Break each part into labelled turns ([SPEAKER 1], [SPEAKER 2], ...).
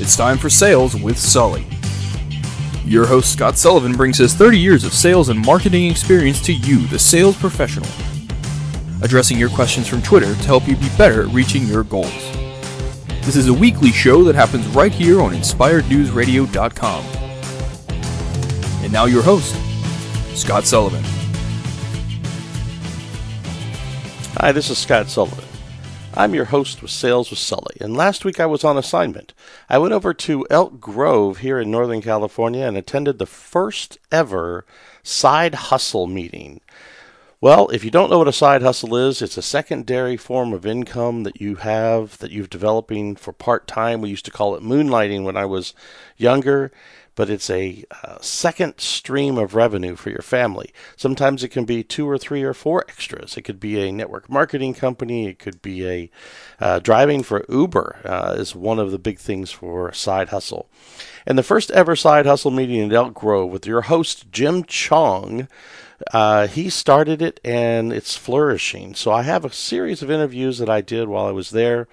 [SPEAKER 1] It's time for Sales with Sully. Your host, Scott Sullivan, brings his 30 years of sales and marketing experience to you, the sales professional, addressing your questions from Twitter to help you be better at reaching your goals. This is a weekly show that happens right here on InspiredNewsRadio.com. And now, your host, Scott Sullivan.
[SPEAKER 2] Hi, this is Scott Sullivan. I'm your host with Sales with Sully, and last week I was on assignment. I went over to Elk Grove here in Northern California and attended the first ever side hustle meeting. Well, if you don't know what a side hustle is, it's a secondary form of income that you have that you've developing for part time. We used to call it moonlighting when I was younger but it's a uh, second stream of revenue for your family. Sometimes it can be two or three or four extras. It could be a network marketing company. It could be a uh, driving for Uber uh, is one of the big things for side hustle. And the first ever side hustle meeting in Elk Grove with your host Jim Chong. Uh, he started it and it's flourishing. So I have a series of interviews that I did while I was there,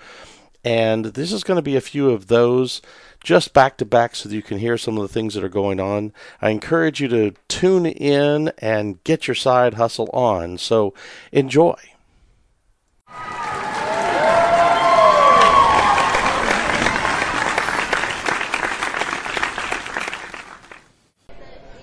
[SPEAKER 2] and this is going to be a few of those just back to back so that you can hear some of the things that are going on. I encourage you to tune in and get your side hustle on. So enjoy.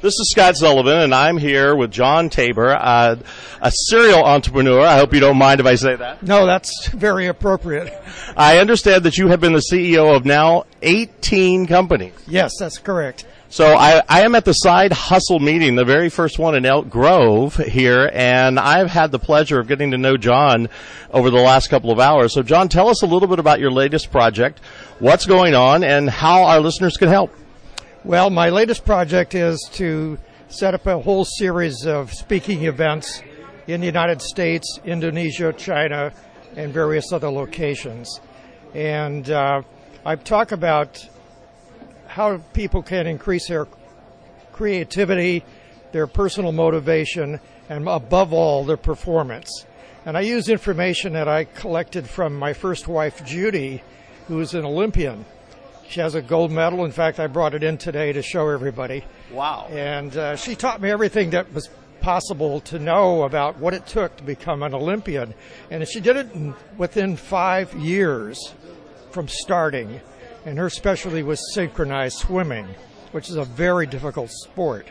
[SPEAKER 2] This is Scott Sullivan, and I'm here with Jon Taber, uh, a serial entrepreneur. I hope you don't mind if I say that.
[SPEAKER 3] No, that's very appropriate.
[SPEAKER 2] I understand that you have been the CEO of now 18 companies.
[SPEAKER 3] Yes, that's correct.
[SPEAKER 2] So I, I am at the side hustle meeting, the very first one in Elk Grove here, and I've had the pleasure of getting to know Jon over the last couple of hours. So Jon, tell us a little bit about your latest project, what's going on, and how our listeners can help.
[SPEAKER 3] Well, my latest project is to set up a whole series of speaking events in the United States, Indonesia, China, and various other locations. And uh, I talk about how people can increase their creativity, their personal motivation, and above all, their performance. And I use information that I collected from my first wife, Judy, who is an Olympian. She has a gold medal. In fact, I brought it in today to show everybody.
[SPEAKER 2] Wow.
[SPEAKER 3] And uh, she taught me everything that was possible to know about what it took to become an Olympian. And she did it in, within five years from starting. And her specialty was synchronized swimming, which is a very difficult sport.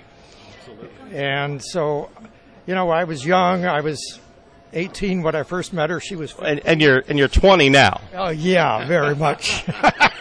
[SPEAKER 3] Absolutely. And so, you know, I was young. I was 18 when I first met her. She was.
[SPEAKER 2] And, and you're and you're 20 now.
[SPEAKER 3] Oh yeah, very much.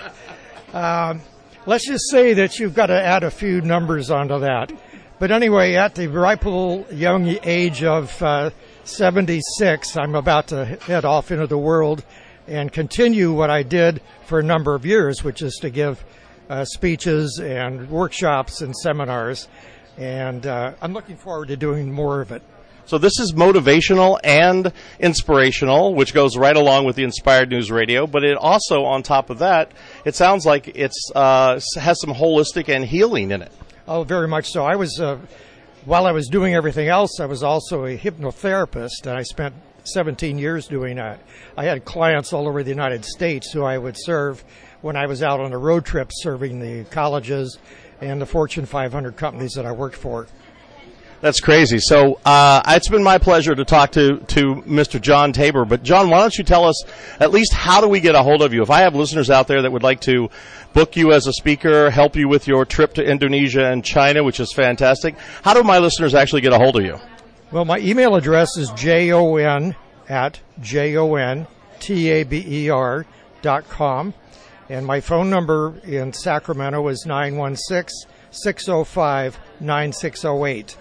[SPEAKER 3] Um, let's just say that you've got to add a few numbers onto that. But anyway, at the ripe young age of uh, 76, I'm about to head off into the world and continue what I did for a number of years, which is to give uh, speeches and workshops and seminars. And uh, I'm looking forward to doing more of it.
[SPEAKER 2] So this is motivational and inspirational, which goes right along with the Inspired News Radio. But it also, on top of that, it sounds like it's uh, has some holistic and healing in it.
[SPEAKER 3] Oh, very much so. I was uh, while I was doing everything else, I was also a hypnotherapist, and I spent 17 years doing that. I had clients all over the United States who I would serve when I was out on a road trip serving the colleges and the Fortune 500 companies that I worked for.
[SPEAKER 2] That's crazy. So uh, it's been my pleasure to talk to to Mr. Jon Taber. But Jon, why don't you tell us at least how do we get a hold of you? If I have listeners out there that would like to book you as a speaker, help you with your trip to Indonesia and China, which is fantastic, how do my listeners actually get a hold of you?
[SPEAKER 3] Well, my email address is jon at j-o-n-t-a-b-e-r dot com. And my phone number in Sacramento is 916 605 9608.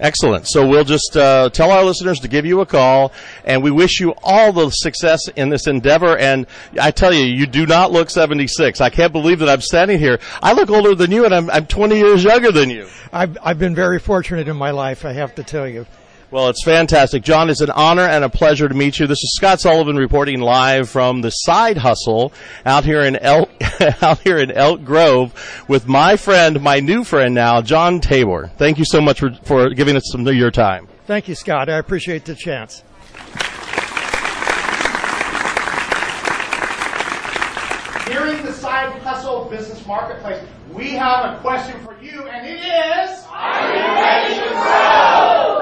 [SPEAKER 2] Excellent. So we'll just uh, tell our listeners to give you a call, and we wish you all the success in this endeavor. And I tell you, you do not look 76. I can't believe that I'm standing here. I look older than you, and I'm, I'm 20 years younger than you.
[SPEAKER 3] I've, I've been very fortunate in my life, I have to tell you.
[SPEAKER 2] Well, it's fantastic. Jon, it's an honor and a pleasure to meet you. This is Scott Sullivan reporting live from the side hustle out here in Elk, out here in Elk Grove with my friend, my new friend now, Jon Taber. Thank you so much for, for giving us some of your time.
[SPEAKER 3] Thank you, Scott. I appreciate the chance.
[SPEAKER 4] Hearing the Side Hustle Business Marketplace. We have a question for you, and it is Are you ready to grow?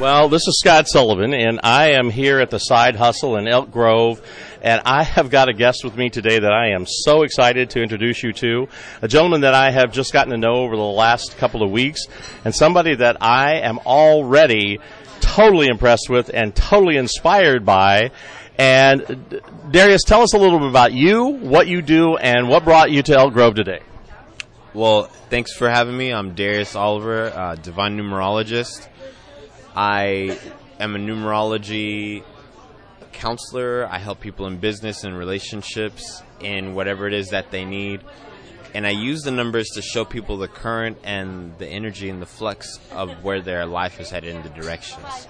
[SPEAKER 2] Well, this is Scott Sullivan, and I am here at the Side Hustle in Elk Grove, and I have got a guest with me today that I am so excited to introduce you to. A gentleman that I have just gotten to know over the last couple of weeks, and somebody that I am already totally impressed with and totally inspired by. And Darius, tell us a little bit about you, what you do, and what brought you to Elk Grove today.
[SPEAKER 5] Well, thanks for having me. I'm Darius Oliver, uh, divine numerologist. I am a numerology counselor. I help people in business and relationships in whatever it is that they need. And I use the numbers to show people the current and the energy and the flux of where their life is headed in the directions.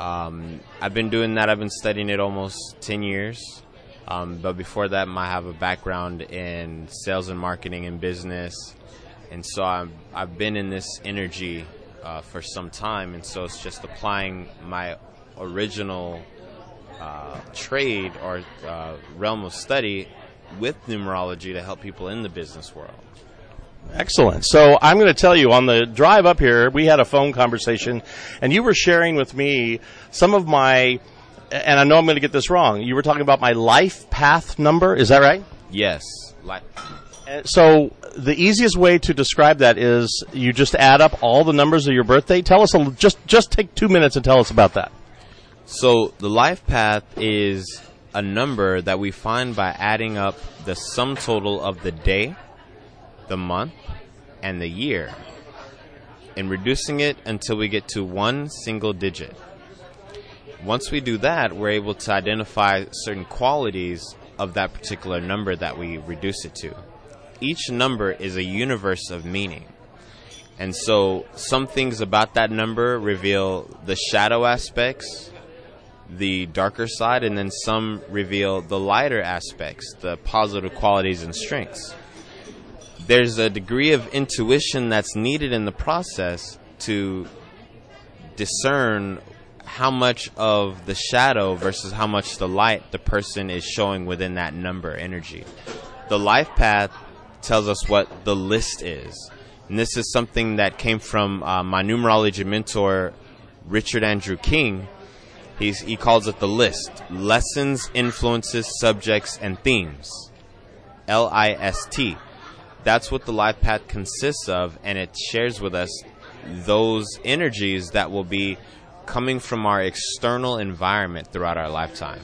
[SPEAKER 5] Um, I've been doing that. I've been studying it almost 10 years. Um, but before that, I have a background in sales and marketing and business. And so I've, I've been in this energy uh, for some time, and so it's just applying my original uh, trade or uh, realm of study with numerology to help people in the business world.
[SPEAKER 2] Excellent. So I'm going to tell you on the drive up here, we had a phone conversation, and you were sharing with me some of my, and I know I'm going to get this wrong. You were talking about my life path number. Is that right?
[SPEAKER 5] Yes. Like.
[SPEAKER 2] Uh, so the easiest way to describe that is you just add up all the numbers of your birthday. Tell us a, just just take two minutes and tell us about that.
[SPEAKER 5] So the life path is a number that we find by adding up the sum total of the day, the month, and the year, and reducing it until we get to one single digit. Once we do that, we're able to identify certain qualities of that particular number that we reduce it to each number is a universe of meaning. And so some things about that number reveal the shadow aspects, the darker side, and then some reveal the lighter aspects, the positive qualities and strengths. There's a degree of intuition that's needed in the process to discern how much of the shadow versus how much the light the person is showing within that number energy. The life path tells us what the list is. And this is something that came from uh, my numerology mentor, Richard Andrew King. He's, he calls it the list lessons, influences, subjects, and themes. L I S T. That's what the life path consists of, and it shares with us those energies that will be coming from our external environment throughout our lifetime.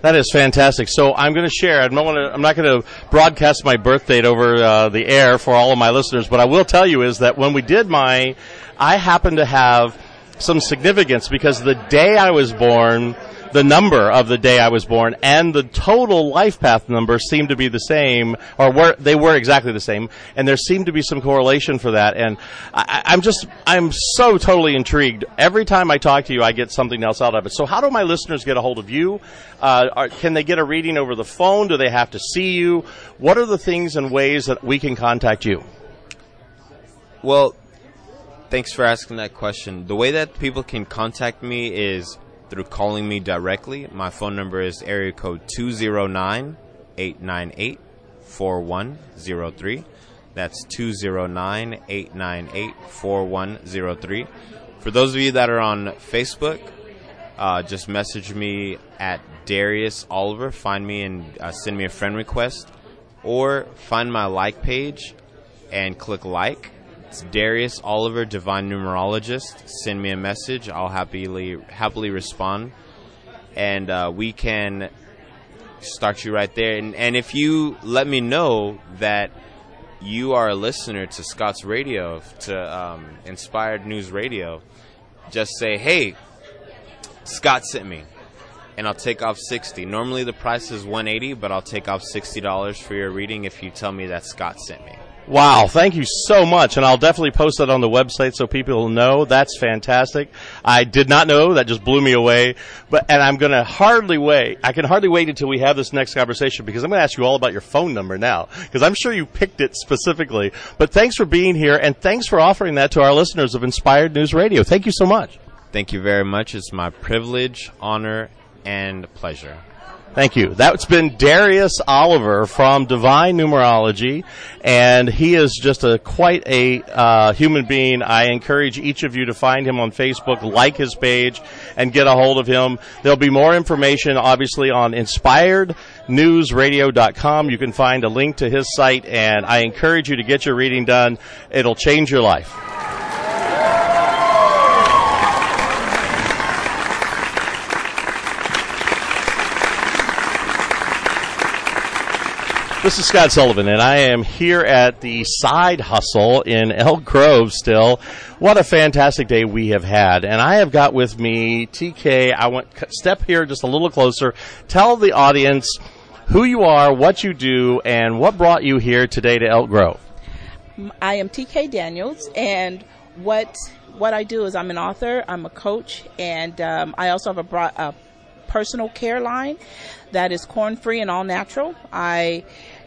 [SPEAKER 2] That is fantastic. So I'm going to share. I'm not going to, I'm not going to broadcast my birth date over uh, the air for all of my listeners, but I will tell you is that when we did my, I happened to have some significance because the day I was born the number of the day I was born and the total life path number seemed to be the same, or were they were exactly the same, and there seemed to be some correlation for that. And I, I'm just I'm so totally intrigued. Every time I talk to you, I get something else out of it. So how do my listeners get a hold of you? Uh, are, can they get a reading over the phone? Do they have to see you? What are the things and ways that we can contact you?
[SPEAKER 5] Well, thanks for asking that question. The way that people can contact me is through calling me directly. My phone number is area code 209 898 4103. That's 209 898 4103. For those of you that are on Facebook, uh, just message me at Darius Oliver. Find me and uh, send me a friend request. Or find my like page and click like it's Darius Oliver, Divine Numerologist. Send me a message. I'll happily happily respond, and uh, we can start you right there. And, and if you let me know that you are a listener to Scott's Radio, to um, Inspired News Radio, just say, "Hey, Scott sent me." and I'll take off 60. Normally the price is 180, but I'll take off $60 for your reading if you tell me that Scott sent me.
[SPEAKER 2] Wow, thank you so much. And I'll definitely post that on the website so people know. That's fantastic. I did not know. That just blew me away. But, and I'm going to hardly wait. I can hardly wait until we have this next conversation because I'm going to ask you all about your phone number now because I'm sure you picked it specifically. But thanks for being here and thanks for offering that to our listeners of Inspired News Radio. Thank you so much.
[SPEAKER 5] Thank you very much. It's my privilege, honor, and pleasure.
[SPEAKER 2] Thank you. That's been Darius Oliver from Divine Numerology, and he is just a quite a uh, human being. I encourage each of you to find him on Facebook, like his page, and get a hold of him. There'll be more information, obviously, on InspiredNewsRadio.com. You can find a link to his site, and I encourage you to get your reading done. It'll change your life. This is Scott Sullivan, and I am here at the Side Hustle in Elk Grove still. What a fantastic day we have had. And I have got with me TK. I want step here just a little closer. Tell the audience who you are, what you do, and what brought you here today to Elk Grove.
[SPEAKER 6] I am TK Daniels, and what what I do is I'm an author, I'm a coach, and um, I also have a, a personal care line that is corn free and all natural. I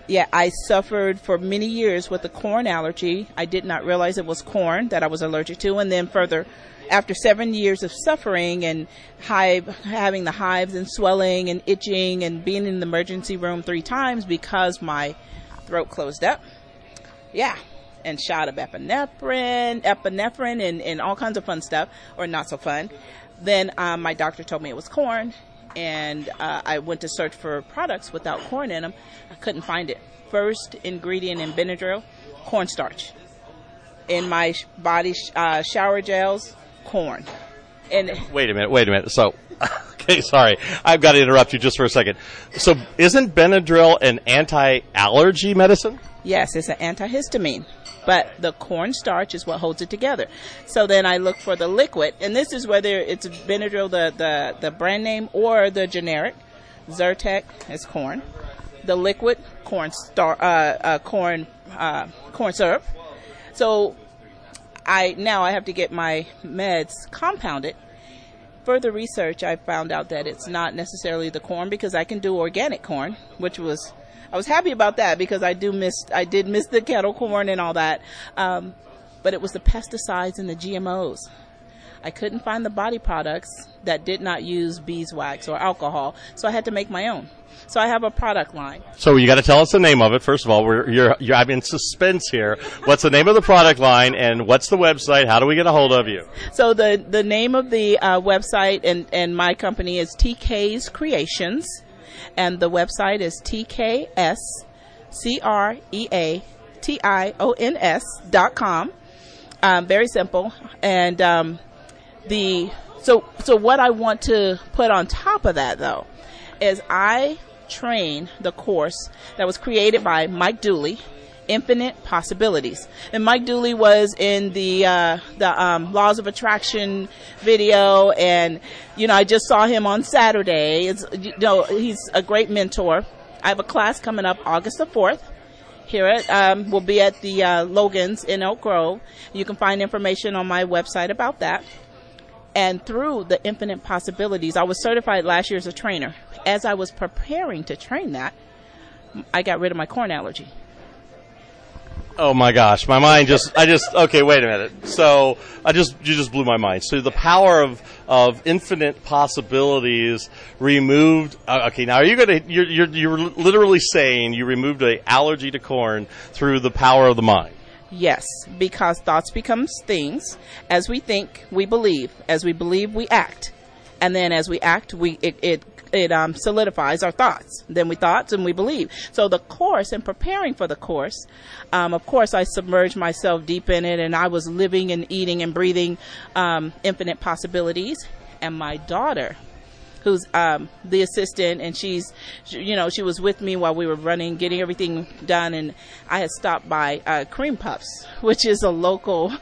[SPEAKER 6] yeah, I suffered for many years with a corn allergy. I did not realize it was corn that I was allergic to, and then further, after seven years of suffering and hive, having the hives and swelling and itching and being in the emergency room three times because my throat closed up. Yeah, and shot of epinephrine, epinephrine, and, and all kinds of fun stuff, or not so fun. Then um, my doctor told me it was corn, and uh, I went to search for products without corn in them. I couldn't find it. First ingredient in Benadryl, cornstarch. In my body sh- uh, shower gels, corn. And
[SPEAKER 2] wait a minute, wait a minute. So, okay, sorry, I've got to interrupt you just for a second. So, isn't Benadryl an anti-allergy medicine?
[SPEAKER 6] Yes, it's an antihistamine but the cornstarch is what holds it together. So then I look for the liquid, and this is whether it's Benadryl, the, the, the brand name, or the generic. Zyrtec is corn. The liquid, corn star, uh, uh, corn, uh, corn syrup. So I now I have to get my meds compounded. Further research, I found out that it's not necessarily the corn because I can do organic corn, which was I was happy about that because I do miss I did miss the kettle corn and all that. Um, but it was the pesticides and the GMOs. I couldn't find the body products that did not use beeswax or alcohol, so I had to make my own. So I have a product line.
[SPEAKER 2] So you got to tell us the name of it first of all. We're you're, you're I'm in suspense here. What's the name of the product line and what's the website? How do we get a hold of you?
[SPEAKER 6] So the the name of the uh, website and and my company is TK's Creations and the website is tkscreations dot com. Um, very simple, and um, the so so what I want to put on top of that though is I train the course that was created by Mike Dooley infinite possibilities. And Mike Dooley was in the uh, the um, Laws of Attraction video, and you know I just saw him on Saturday. It's, you know he's a great mentor. I have a class coming up August the fourth. Here it um, will be at the uh, Logan's in Elk Grove. You can find information on my website about that. And through the infinite possibilities, I was certified last year as a trainer. As I was preparing to train that, I got rid of my corn allergy.
[SPEAKER 2] Oh my gosh, my mind just I just okay, wait a minute. So, I just you just blew my mind. So the power of of infinite possibilities removed uh, okay, now are you going to you're, you're you're literally saying you removed a allergy to corn through the power of the mind.
[SPEAKER 6] Yes, because thoughts becomes things. As we think, we believe. As we believe, we act. And then as we act, we it, it it um, solidifies our thoughts. Then we thoughts and we believe. So the course and preparing for the course, um, of course, I submerged myself deep in it, and I was living and eating and breathing um, infinite possibilities. And my daughter, who's um, the assistant, and she's, you know, she was with me while we were running, getting everything done, and I had stopped by uh, Cream Puffs, which is a local,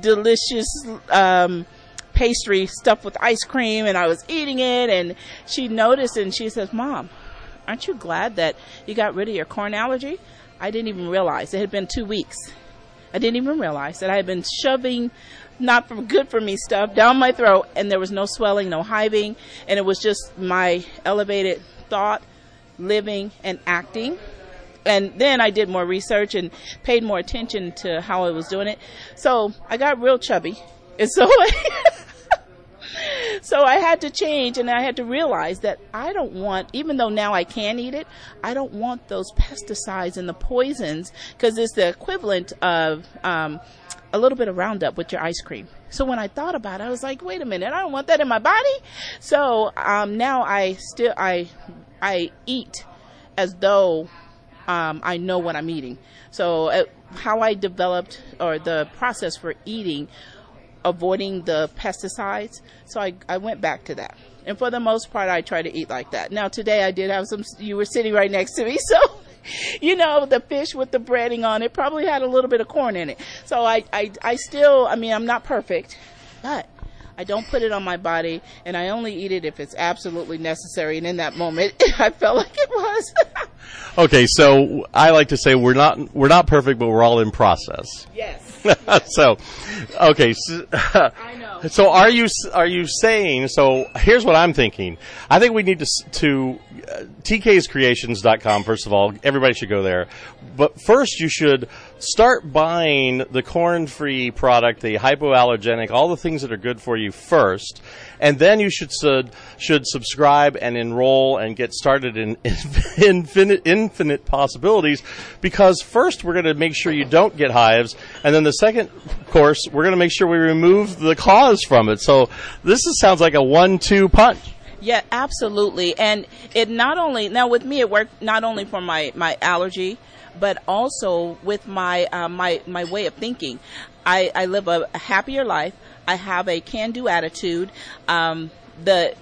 [SPEAKER 6] delicious. Um, pastry stuffed with ice cream and I was eating it and she noticed and she says, Mom, aren't you glad that you got rid of your corn allergy? I didn't even realize it had been two weeks. I didn't even realize that I had been shoving not for good for me stuff down my throat and there was no swelling, no hiving, and it was just my elevated thought, living and acting. And then I did more research and paid more attention to how I was doing it. So I got real chubby. And so so I had to change and I had to realize that I don't want, even though now I can eat it, I don't want those pesticides and the poisons because it's the equivalent of um, a little bit of Roundup with your ice cream. So when I thought about it, I was like, wait a minute, I don't want that in my body. So um, now I still I I eat as though um, I know what I'm eating. So uh, how I developed or the process for eating, avoiding the pesticides. So I I went back to that. And for the most part, I try to eat like that. Now today I did have some. You were sitting right next to me, so you know, the fish with the breading on it probably had a little bit of corn in it. So I, I, I still, I mean, I'm not perfect, but I don't put it on my body, and I only eat it if it's absolutely necessary. And in that moment, I felt like it was.
[SPEAKER 2] okay, so I like to say we're not we're not perfect, but we're all in process.
[SPEAKER 6] Yes.
[SPEAKER 2] so, okay. So,
[SPEAKER 6] I know.
[SPEAKER 2] so are you are you saying? So here's what I'm thinking. I think we need to to uh, tkscreations.com. First of all, everybody should go there. But first, you should start buying the corn-free product, the hypoallergenic, all the things that are good for you first, and then you should should, subscribe and enroll and get started in infinite infinite possibilities. Because first, we're going to make sure you don't get hives, and then the second course, we're going to make sure we remove the cause from it. So this is, sounds like a one-two punch.
[SPEAKER 6] Yeah, absolutely. And it not only now with me it worked not only for my my allergy, but also with my uh, my my way of thinking. I I live a, a happier life. I have a can-do attitude. Um, the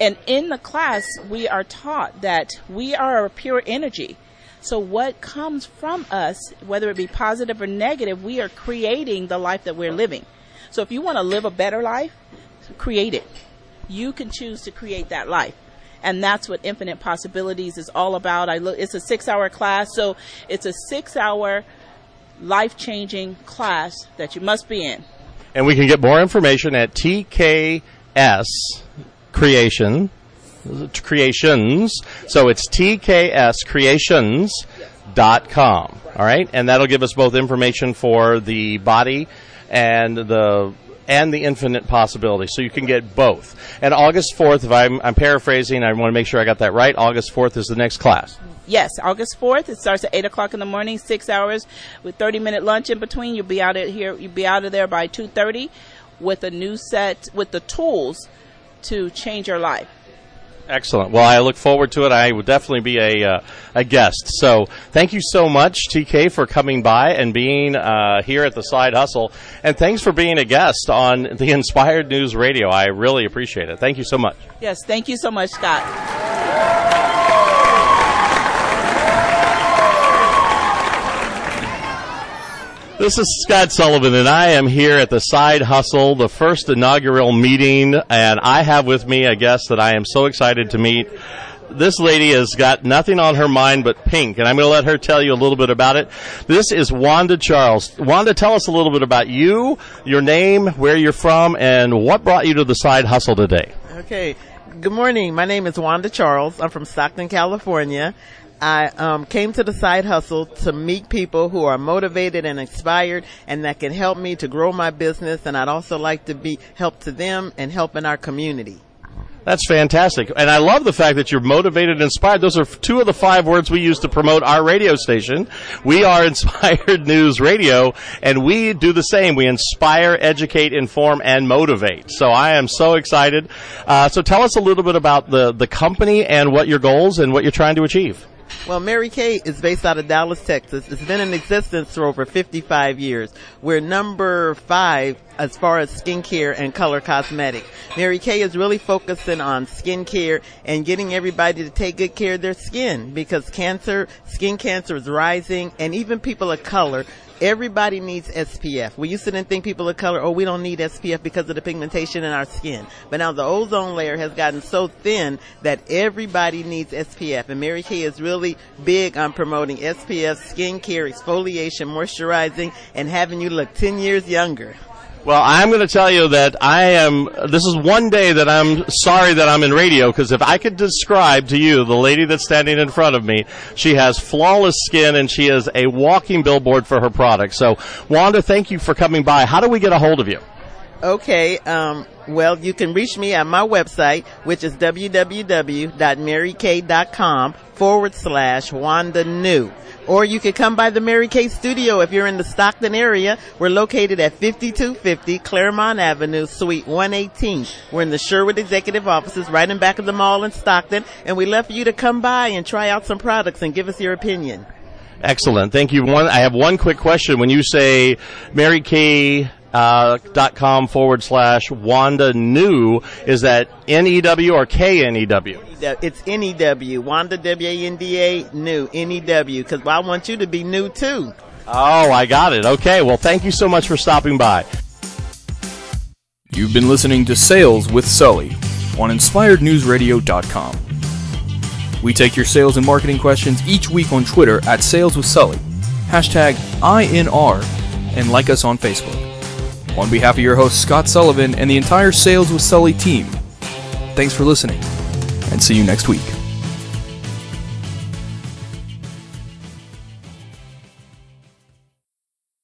[SPEAKER 6] and in the class we are taught that we are pure energy. So what comes from us, whether it be positive or negative, we are creating the life that we're living. So if you want to live a better life, create it you can choose to create that life and that's what infinite possibilities is all about. I look it's a six hour class so it's a six hour life changing class that you must be in.
[SPEAKER 2] And we can get more information at tks creation creations. So it's tkscreations.com all right? And that'll give us both information for the body and the and the infinite possibility. So you can get both. And August 4th, if I'm, I'm paraphrasing, I want to make sure I got that right. August 4th is the next class.
[SPEAKER 6] Yes, August 4th. It starts at 8 o'clock in the morning, six hours with 30 minute lunch in between. You'll be out of here, you'll be out of there by 2.30 with a new set, with the tools to change your life.
[SPEAKER 2] Excellent. Well, I look forward to it. I will definitely be a uh, a guest. So, thank you so much, TK, for coming by and being uh, here at the Side Hustle, and thanks for being a guest on the Inspired News Radio. I really appreciate it. Thank you so much.
[SPEAKER 6] Yes, thank you so much, Scott.
[SPEAKER 2] This is Scott Sullivan, and I am here at the Side Hustle, the first inaugural meeting, and I have with me a guest that I am so excited to meet. This lady has got nothing on her mind but pink, and I'm going to let her tell you a little bit about it. This is Wanda Charles. Wanda, tell us a little bit about you, your name, where you're from, and what brought you to the Side Hustle today.
[SPEAKER 7] Okay. Good morning. My name is Wanda Charles. I'm from Stockton, California. I um, came to the side hustle to meet people who are motivated and inspired and that can help me to grow my business and I'd also like to be help to them and help in our community.
[SPEAKER 2] That's fantastic. And I love the fact that you're motivated and inspired. Those are two of the five words we use to promote our radio station. We are Inspired News Radio, and we do the same. We inspire, educate, inform, and motivate. So I am so excited. Uh, so tell us a little bit about the, the company and what your goals and what you're trying to achieve.
[SPEAKER 7] Well, Mary Kay is based out of Dallas, Texas. It's been in existence for over 55 years. We're number five as far as skincare and color cosmetics. Mary Kay is really focusing on skincare and getting everybody to take good care of their skin because cancer, skin cancer is rising and even people of color Everybody needs SPF. We used to think people of color, oh, we don't need SPF because of the pigmentation in our skin. But now the ozone layer has gotten so thin that everybody needs SPF. And Mary Kay is really big on promoting SPF, skincare, exfoliation, moisturizing, and having you look 10 years younger.
[SPEAKER 2] Well, I'm going to tell you that I am. This is one day that I'm sorry that I'm in radio because if I could describe to you the lady that's standing in front of me, she has flawless skin and she is a walking billboard for her product. So, Wanda, thank you for coming by. How do we get a hold of you?
[SPEAKER 7] Okay, um, well, you can reach me at my website, which is www.marykay.com forward slash Wanda New. Or you could come by the Mary Kay studio if you're in the Stockton area. We're located at 5250 Claremont Avenue, Suite 118. We're in the Sherwood Executive Offices right in back of the mall in Stockton, and we love for you to come by and try out some products and give us your opinion.
[SPEAKER 2] Excellent. Thank you. One, I have one quick question. When you say Mary Kay uh, dot com forward slash Wanda New. Is that N E W or K N E W?
[SPEAKER 7] It's N E W. Wanda W A N D A New N E W. Because I want you to be new too.
[SPEAKER 2] Oh, I got it. Okay. Well, thank you so much for stopping by.
[SPEAKER 1] You've been listening to Sales with Sully on InspiredNewsRadio.com. We take your sales and marketing questions each week on Twitter at Sales with Sully, hashtag INR, and like us on Facebook. On behalf of your host, Scott Sullivan, and the entire Sales with Sully team, thanks for listening, and see you next week.